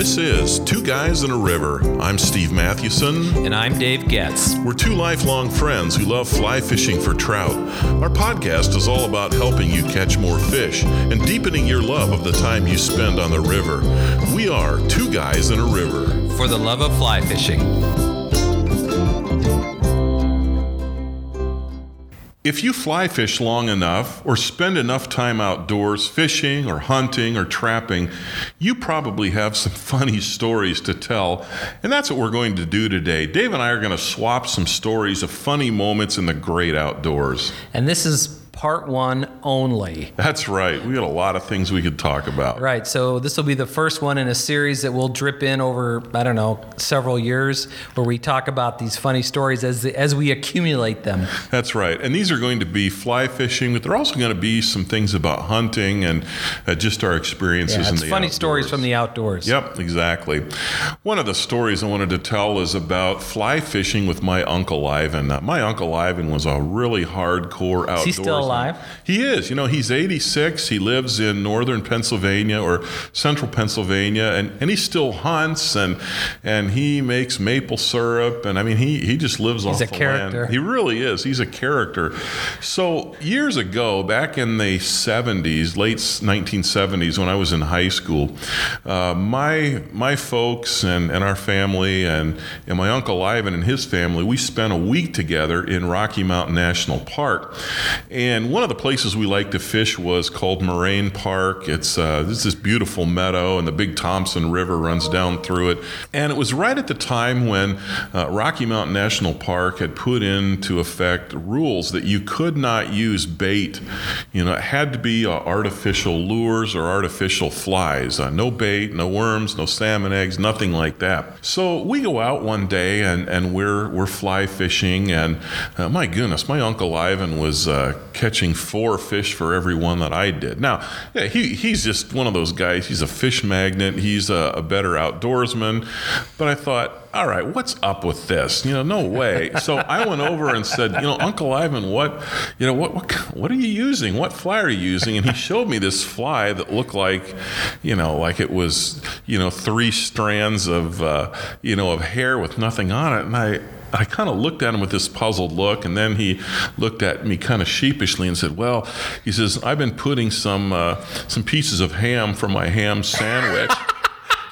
This is Two Guys on a River. I'm Steve Mathewson. And I'm Dave Getz. We're two lifelong friends who love fly fishing for trout. Our podcast is all about helping you catch more fish and deepening your love of the time you spend on the river. We are Two Guys on a River. For the love of fly fishing. If you fly fish long enough or spend enough time outdoors fishing or hunting or trapping, you probably have some funny stories to tell. And that's what we're going to do today. Dave and I are going to swap some stories of funny moments in the great outdoors. And this is part one only. That's right. We got a lot of things we could talk about. Right. So this will be the first one in a series that will drip in over I don't know several years, where we talk about these funny stories as as we accumulate them. That's right. And these are going to be fly fishing, but they're also going to be some things about hunting and uh, just our experiences yeah, in the funny outdoors. stories from the outdoors. Yep, exactly. One of the stories I wanted to tell is about fly fishing with my uncle Ivan. Uh, my uncle Ivan was a really hardcore outdoors. Is he still alive? He is. You know, he's 86. He lives in northern Pennsylvania or central Pennsylvania, and, and he still hunts and and he makes maple syrup. And I mean, he, he just lives he's off a the character. land. He really is. He's a character. So years ago, back in the 70s, late 1970s, when I was in high school, uh, my my folks and, and our family and, and my uncle Ivan and his family, we spent a week together in Rocky Mountain National Park. And one of the places we liked to fish was called Moraine Park. It's uh, this this beautiful meadow, and the Big Thompson River runs down through it. And it was right at the time when uh, Rocky Mountain National Park had put into effect rules that you could not use bait. You know, it had to be uh, artificial lures or artificial flies. Uh, no bait, no worms, no salmon eggs, nothing like that. So we go out one day and, and we're we're fly fishing, and uh, my goodness, my uncle Ivan was uh, catching four fish for every one that I did. Now, yeah, he, he's just one of those guys. He's a fish magnet. He's a, a better outdoorsman. But I thought, all right, what's up with this? You know, no way. So I went over and said, you know, Uncle Ivan, what, you know, what, what, what are you using? What fly are you using? And he showed me this fly that looked like, you know, like it was, you know, three strands of, uh, you know, of hair with nothing on it. And I, I kind of looked at him with this puzzled look, and then he looked at me kind of sheepishly and said, "Well," he says, "I've been putting some uh, some pieces of ham for my ham sandwich."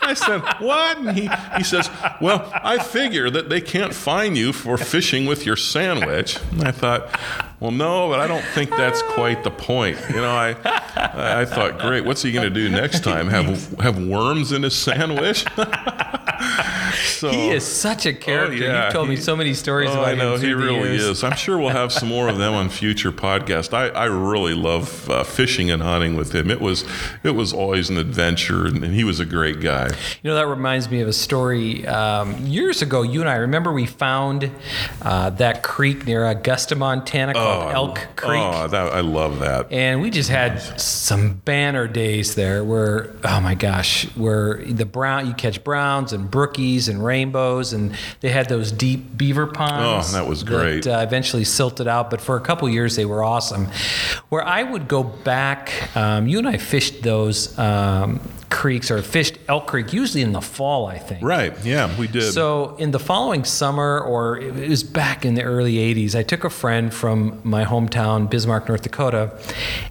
I said, What? And he, he says, Well, I figure that they can't fine you for fishing with your sandwich. And I thought, Well, no, but I don't think that's quite the point. You know, I, I thought, Great, what's he going to do next time? Have, have worms in his sandwich? so, he is such a character. Oh, yeah. You've told me so many stories oh, about I know, him. he really is. I'm sure we'll have some more of them on future podcasts. I, I really love uh, fishing and hunting with him. It was it was always an adventure, and, and he was a great guy. You know, that reminds me of a story um, years ago. You and I remember we found uh, that creek near Augusta, Montana called oh, Elk Creek. Oh, that, I love that. And we just had some banner days there where, oh my gosh, where the brown, you catch browns and brookies and rainbows, and they had those deep beaver ponds. Oh, that was great. That, uh, eventually silted out, but for a couple years they were awesome. Where I would go back, um, you and I fished those um, creeks or fished Elk Creek usually in the fall, I think. Right. Yeah, we did. So in the following summer, or it was back in the early '80s, I took a friend from my hometown, Bismarck, North Dakota,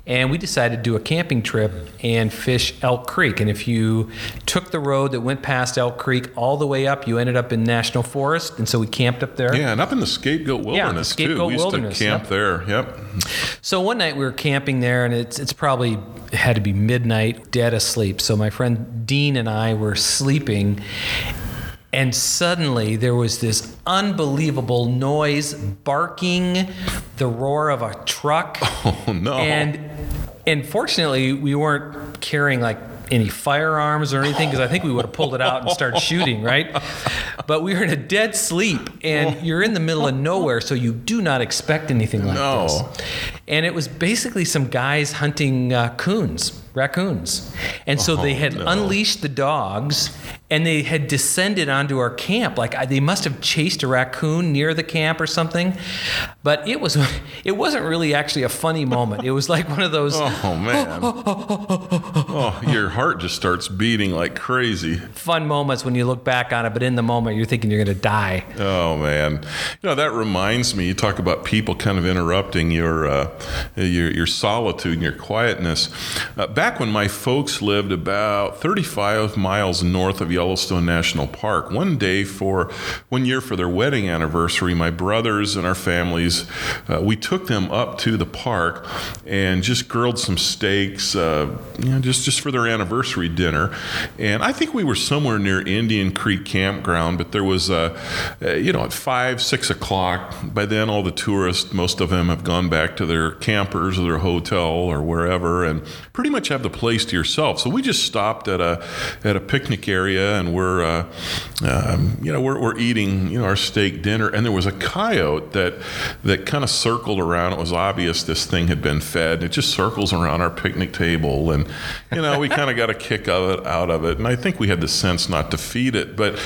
and we decided to do a camping trip and fish Elk Creek. And if you took the road that went past Elk Creek all the way up, you ended up in National Forest, and so we camped up there. Yeah, and up in the Scapegoat Wilderness yeah, Scapegoat too. We used Wilderness, to camp yep. there. Yep. So one night we were camping there, and it's it's probably it had to be midnight, dead asleep. So my friend Dean and I were sleeping. And suddenly there was this unbelievable noise, barking, the roar of a truck. Oh no! And and fortunately we weren't carrying like any firearms or anything because I think we would have pulled it out and started shooting, right? But we were in a dead sleep and you're in the middle of nowhere, so you do not expect anything like No. this. And it was basically some guys hunting uh, coons, raccoons. And so they Oh, had no. unleashed the dogs and they had descended onto our camp. Like I, they must have chased a raccoon near the camp or something. But it was it wasn't really actually a funny moment. It was like one of those. Oh man! oh, your heart just starts beating like crazy. Fun moments when you look back on it, but in the moment you're thinking you're going to die. Oh man! You know that reminds me. You talk about people kind of interrupting your uh, your, your solitude and your quietness. Uh, back when my folks lived about 35 miles north of Yellowstone National Park, one day for one year for their wedding anniversary, my brothers and our families, uh, we took them up to the park and just grilled some steaks, uh, you know, just just for their anniversary dinner. And I think we were somewhere near Indian Creek Campground, but there was a, uh, you know, at five, six o'clock. By then, all the tourists, most of them have gone back to their campers or their hotel or wherever, and pretty much have the place to yourself. So we just stopped at a at a picnic area, and we're, uh, um, you know, we're, we're eating, you know, our steak dinner, and there was a coyote that that kind of circled around. It was obvious this thing had been fed. It just circles around our picnic table, and you know, we kind of got a kick of it out of it. And I think we had the sense not to feed it, but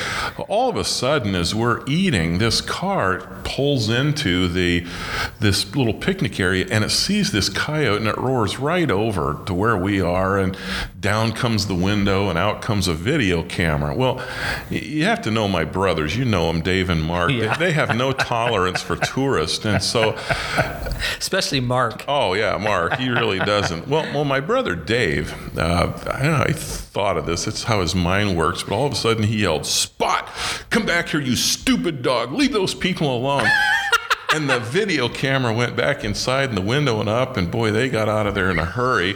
all of a sudden, as we're eating, this cart pulls into the this little picnic area, and it sees this coyote, and it roars right over to where we are, and down comes the window, and out comes a video camera. Well, you have to know my brothers. You know them, Dave and Mark. Yeah. They, they have no tolerance for tourists, and so Especially Mark. Oh yeah, Mark. He really doesn't. Well, well, my brother Dave. Uh, I don't know. I thought of this. It's how his mind works. But all of a sudden, he yelled, "Spot! Come back here, you stupid dog! Leave those people alone!" and the video camera went back inside, and the window went up, and boy, they got out of there in a hurry.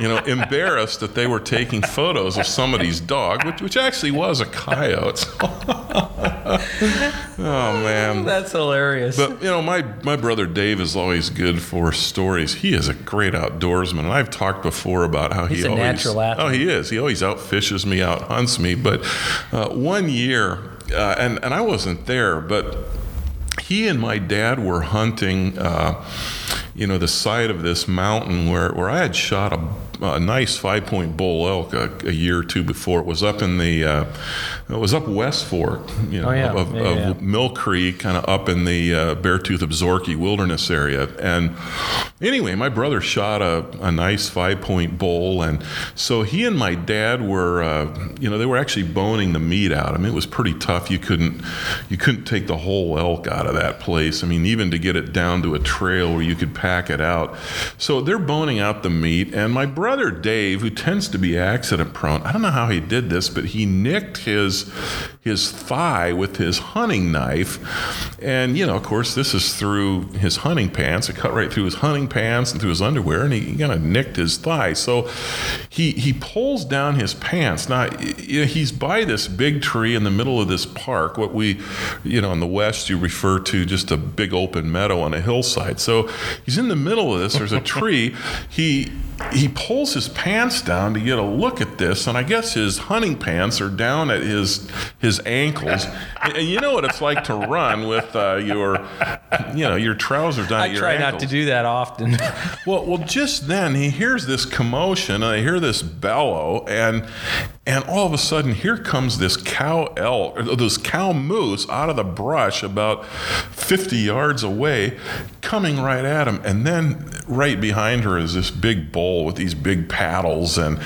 You know, embarrassed that they were taking photos of somebody's dog, which, which actually was a coyote. oh man. That's hilarious. But you know, my my brother Dave is always good for stories. He is a great outdoorsman, and I've talked before about how He's he a always natural athlete. oh he is he always outfishes me, out hunts me. But uh, one year, uh, and and I wasn't there, but he and my dad were hunting, uh, you know, the side of this mountain where, where I had shot a, a nice five point bull elk a, a year or two before. It was up in the, uh, it was up West Fork, you know, Oh, yeah. of, Yeah, of yeah. Mill Creek, kind of up in the uh, Beartooth Absaroka Wilderness area. And anyway, my brother shot a, a nice five point bull. And so he and my dad were, uh, you know, they were actually boning the meat out. I mean, it was pretty tough. You couldn't, you couldn't take the whole elk out of that place. I mean, even to get it down to a trail where you could pack it out. So they're boning out the meat. And my brother Dave, who tends to be accident prone, I don't know how he did this, but he nicked his his thigh with his hunting knife. And, you know, of course, this is through his hunting pants. It cut right through his hunting pants and through his underwear, and he, he kind of nicked his thigh. So he, he pulls down his pants. Now, he's by this big tree in the middle of this park, what we, you know, in the West, you refer to just a big open meadow on a hillside. So he's in the middle of this. There's a tree. He he pulls his pants down to get a look at this, and I guess his hunting pants are down at his his ankles. and, and you know what it's like to run with uh, your, you know, your trousers down I at your ankles. I try ankles. not to do that often. Well, well, just then he hears this commotion, and I hear this bellow, and and all of a sudden here comes this cow elk, or this cow moose out of the brush about 50 yards away, coming right at him, and then right behind her is this big bull with these big paddles, and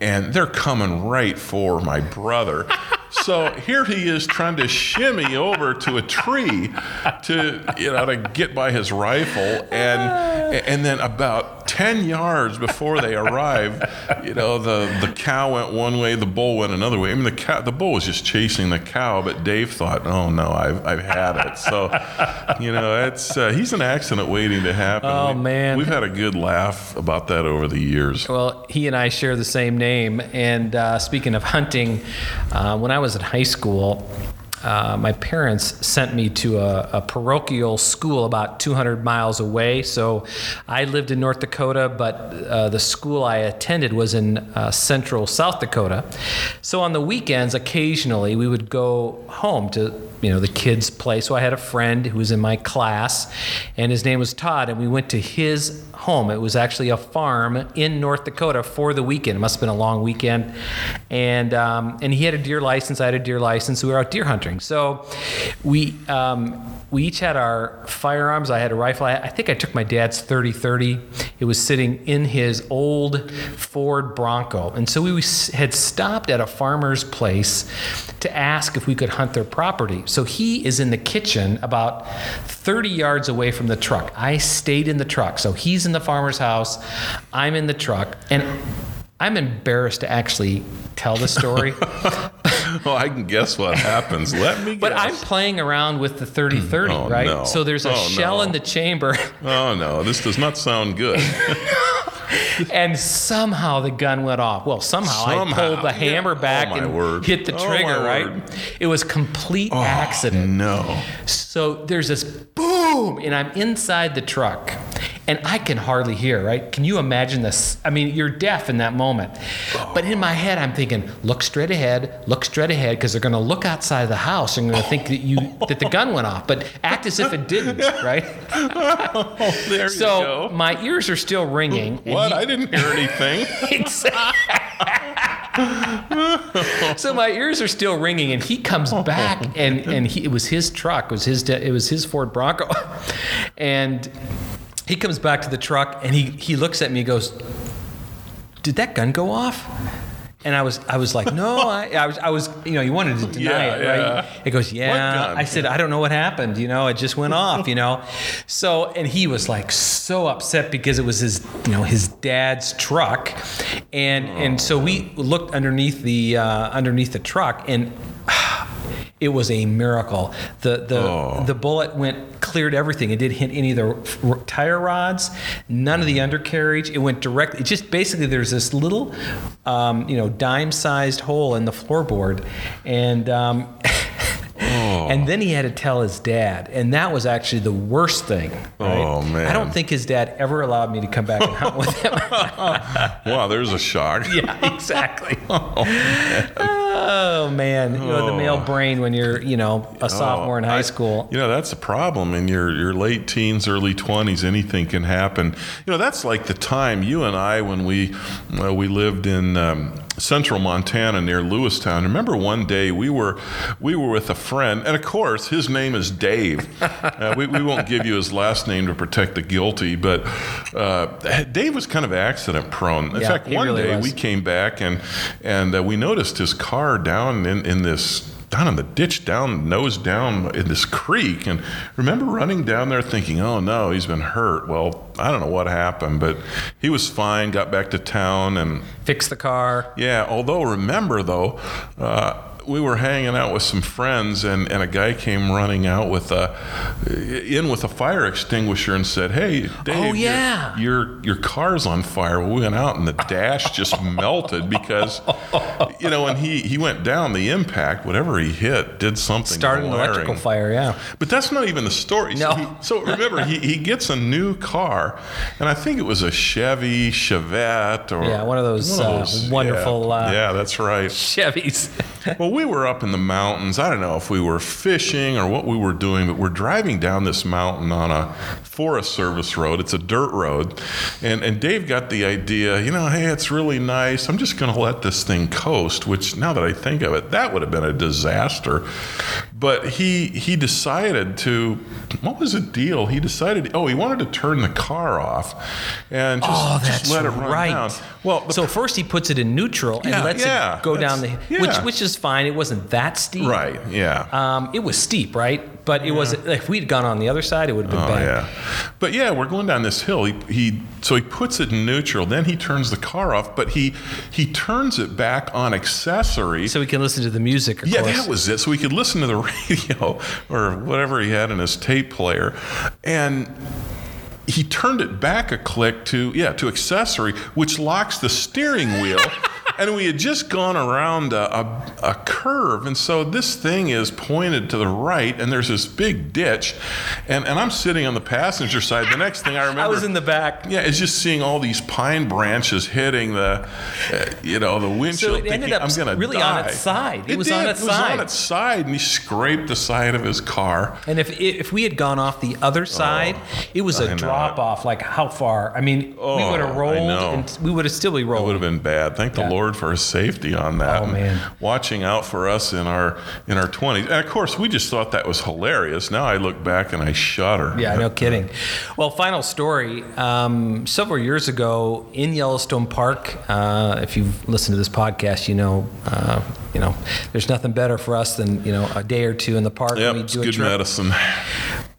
and they're coming right for my brother. So here he is trying to shimmy over to a tree to you know to get by his rifle and and then about 10 yards before they arrived you know the the cow went one way the bull went another way I mean the cow the bull was just chasing the cow but Dave thought oh no I've, I've had it so you know it's uh, he's an accident waiting to happen Oh, We- man. we've had a good laugh about that over the years Well, he and I share the same name. And uh, speaking of hunting, uh, when I was in high school, uh, my parents sent me to a, a parochial school about 200 miles away. So I lived in North Dakota, but uh, the school I attended was in uh, central South Dakota. So on the weekends, occasionally we would go home to you know the kids play so i had a friend who was in my class and his name was todd and we went to his home. It was actually a farm in North Dakota for the weekend. It must have been a long weekend, and um, and he had a deer license. I had a deer license. We were out deer hunting. So we um, we each had our firearms. I had a rifle. I, I think I took my dad's 30-30. It was sitting in his old Ford Bronco, and so we had stopped at a farmer's place to ask if we could hunt their property. So he is in the kitchen about 30 yards away from the truck. I stayed in the truck. So he's in the farmer's house. I'm in the truck. And I'm embarrassed to actually tell the story, Oh, I can guess what happens. Let me guess. but I'm playing around with the 30 mm, 30, Oh, right? no. So there's a Oh, shell no. in the chamber, Oh no, this does not sound good. and somehow the gun went off. Well, somehow, I pulled the Yeah. hammer back Oh, and word. hit the Oh, trigger, my right? word. It was complete oh, accident. no. So there's this boom, and I'm inside the truck, and I can hardly hear, right? Can you imagine this? I mean, you're deaf in that moment. But in my head, I'm thinking, look straight ahead, look straight ahead, because they're going to look outside the house and going to think that you that the gun went off, but act as if it didn't, right? Oh, there you So go. my ears are still ringing. What? he- I didn't hear anything. so my ears are still ringing, and he comes back, and and he, it was his truck, it was his it was his Ford Bronco, and he comes back to the truck, and he he looks at me, and goes, "Did that gun go off?" And I was I was like, no, I, I was I was you know you wanted to deny Yeah, it, yeah. right? It goes, yeah. I said, I don't know what happened. You know, it just went off. You know, so and he was like so upset because it was his you know his dad's truck, and and so we looked underneath the uh, underneath the truck and. It was a miracle. The the Oh. the bullet went cleared everything. It didn't hit any of the r- tire rods, none of the undercarriage. It went directly. It just basically there's this little, um, you know, dime-sized hole in the floorboard, and. Um, And then he had to tell his dad, and that was actually the worst thing. right? Oh, man. I don't think his dad ever allowed me to come back and hunt with him. Wow, there's a shock. yeah, exactly. Oh man, you know the male brain when you're, you know, a sophomore in high Oh, I- school. You know, that's the problem. In your, your late teens, early 20s, anything can happen. You know, that's like the time you and I, when we, well, we lived in um, central Montana near Lewistown. Remember one day we were, we were with a friend, and of course, his name is Dave. uh, we, we won't give you his last name to protect the guilty, but uh, Dave was kind of accident prone. In Yeah, fact, one really day was. we came back and, and uh, we noticed his car down in, in this down in the ditch, down nose down in this creek, and remember running down there thinking, "Oh no, he's been hurt." Well, I don't know what happened, but he was fine. Got back to town, and fixed the car. yeah. Although remember though. Uh, we were hanging out with some friends, and, and a guy came running out with a in with a fire extinguisher and said, "Hey, Dave, Oh, your- yeah. your your car's on fire." We went out, and the dash just melted because, you know, when he he went down, the impact, whatever he hit, did something. Started an electrical fire, yeah. But that's not even the story. No. So, he, so remember, he, he gets a new car, and I think it was a Chevy Chevette or Yeah, one of those, uh, wonderful, Yeah, uh, yeah that's right. Chevys. Well, we were up in the mountains. I don't know if we were fishing or what we were doing, but we're driving down this mountain on a Forest Service road. It's a dirt road. And, and Dave got the idea, you know, hey, it's really nice. I'm just going to let this thing coast, which now that I think of it, that would have been a disaster. But he, he decided to, what was the deal? He decided, oh, he wanted to turn the car off and just, Oh, just let it run right. down. Well, so first he puts it in neutral and Yeah, lets yeah, it go down the that's- which which is fine. It wasn't that steep. right, yeah. Um, it was steep, right? But it was if we'd gone on the other side, it would have been Oh bad. yeah, but yeah, we're going down this hill. He, he so he puts it in neutral, then he turns the car off, but he he turns it back on accessory. So we can listen to the music. Of yeah, course. that was it. So he could listen to the radio or whatever he had in his tape player, and he turned it back a click to yeah to accessory, which locks the steering wheel. and we had just gone around a, a, a curve, and so this thing is pointed to the right, and there's this big ditch, and, and I'm sitting on the passenger side. The next thing I remember, I was in the back. yeah, it's just seeing all these pine branches hitting the, uh, you know, the windshield. So it ended up I'm gonna really die. on its side. It was did. on its it was side. on its side, and he scraped the side of his car. And if if we had gone off the other side, it was Oh, a drop off. Like how far? I mean, we Oh, would have rolled, and we would have still be It would have been bad. Thank Yeah. the Lord for his safety on that. Oh, man. watching out for us in our in our twenties. And of course, we just thought that was hilarious. Now I look back and I shudder. Yeah, no kidding. Well, final story. Um, several years ago in Yellowstone Park, uh, if you've listened to this podcast, you know, uh, you know, there's nothing better for us than you know a day or two in the park. Yep, when we it's do a good trip. medicine.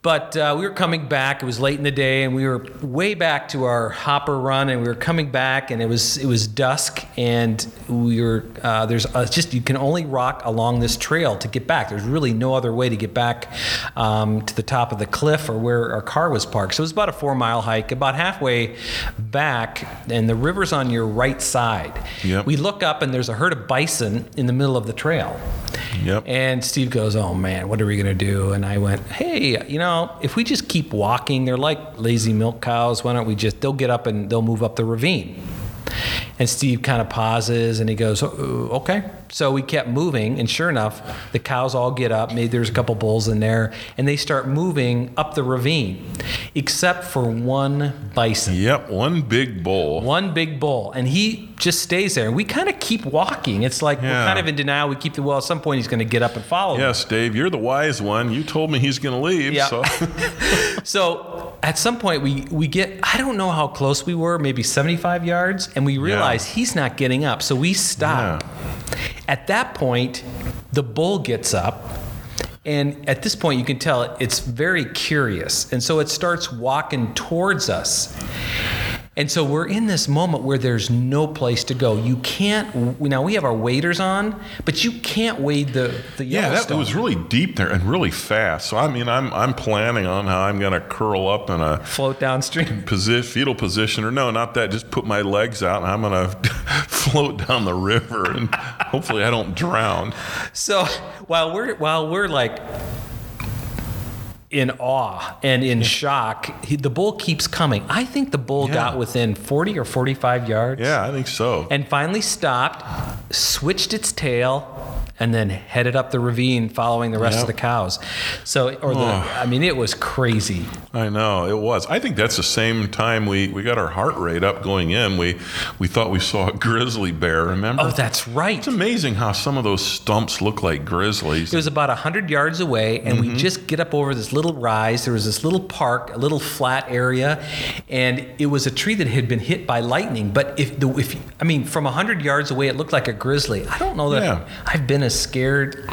But uh, we were coming back. It was late in the day, and we were way back to our hopper run, and we were coming back, and it was it was dusk, and we were uh, there's uh, just you can only rock along this trail to get back. There's really no other way to get back um, to the top of the cliff or where our car was parked. So it was about a four mile hike. About halfway back, and the river's on your right side. Yep. We look up, and there's a herd of bison in the middle of the trail. Yep. And Steve goes, "Oh man, what are we gonna do?" And I went, "Hey, you know, if we just keep walking, they're like lazy milk cows. Why don't we just? They'll get up and they'll move up the ravine." And Steve kind of pauses and he goes, "Oh, "Okay." So we kept moving, and sure enough, the cows all get up. Maybe there's a couple bulls in there, and they start moving up the ravine, except for one bison. Yep, one big bull. One big bull, and he just stays there. And we kind of keep walking. It's like we're kind of in denial. We keep the well. At some point, he's going to get up and follow. me. Yes, Dave, you're the wise one. You told me he's going to leave. Yeah. So So at some point, we we get. I don't know how close we were. Maybe 75 yards, and we realize he's not getting up. So we stop. At that point, the bull gets up. And at this point, you can tell it's very curious. And so it starts walking towards us. And so we're in this moment where there's no place to go. You can't. Now we have our waders on, but you can't wade the the yeah, that it was really deep there and really fast. So I mean, I'm I'm planning on how I'm going to curl up in a float downstream. posi- fetal position, or no, not that. Just put my legs out, and I'm going to float down the river, and hopefully I don't drown. So while we're while we're like in awe and in shock, he, the bull keeps coming. I think the bull Yeah. got within 40 or 45 yards Yeah, I think so. and finally stopped, switched its tail, and then headed up the ravine following the rest Yep. of the cows. So, or the, Oh. I mean, it was crazy. I know it was. I think that's the same time we, we got our heart rate up going in. We we thought we saw a grizzly bear. Remember? Oh, that's right. it's amazing how some of those stumps look like grizzlies. It was about 100 yards away, and Mm-hmm. we just get up over this little rise. There was this little park, a little flat area, and it was a tree that had been hit by lightning. But if the if I mean, from 100 yards away, it looked like a grizzly. I don't know that Yeah. I've been as scared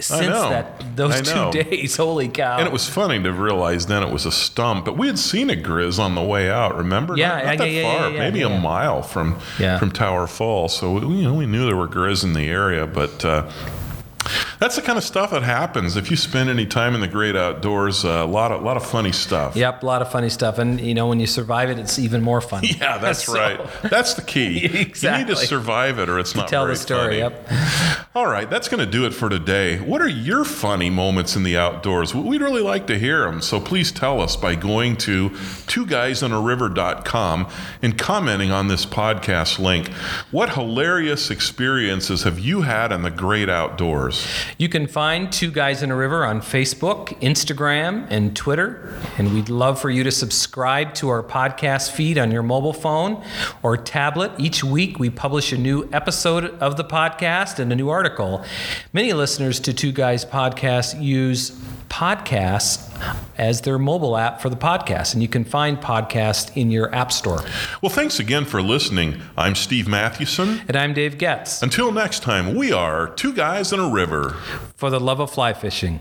since that those two days. Holy cow! and it was funny to realize then it was a stump, but we had seen a grizz on the way out. Remember? Yeah, not, not that yeah, far, yeah, maybe yeah. a mile from from Tower Falls. So we, you know we knew there were grizz in the area, but. Uh, that's the kind of stuff that happens if you spend any time in the great outdoors. A lot of lot of funny stuff. Yep, a lot of funny stuff, and you know when you survive it, it's even more fun. Yeah, that's So- right. That's the key. exactly. You need to survive it, or it's not Tell the story. funny. Yep. All right, that's going to do it for today. What are your funny moments in the outdoors? We'd really like to hear them, so please tell us by going to twoguysonariver.com and commenting on this podcast link. What hilarious experiences have you had in the great outdoors? You can find Two Guys on a River on Facebook, Instagram, and Twitter. And we'd love for you to subscribe to our podcast feed on your mobile phone or tablet. Each week, we publish a new episode of the podcast and a new article. Many listeners to Two Guys podcast use podcasts as their mobile app for the podcast, and you can find podcast in your app store. Well, thanks again for listening. I'm Steve Mathewson. And I'm Dave Getz Until next time, we are Two Guys on a River. for the love of fly fishing.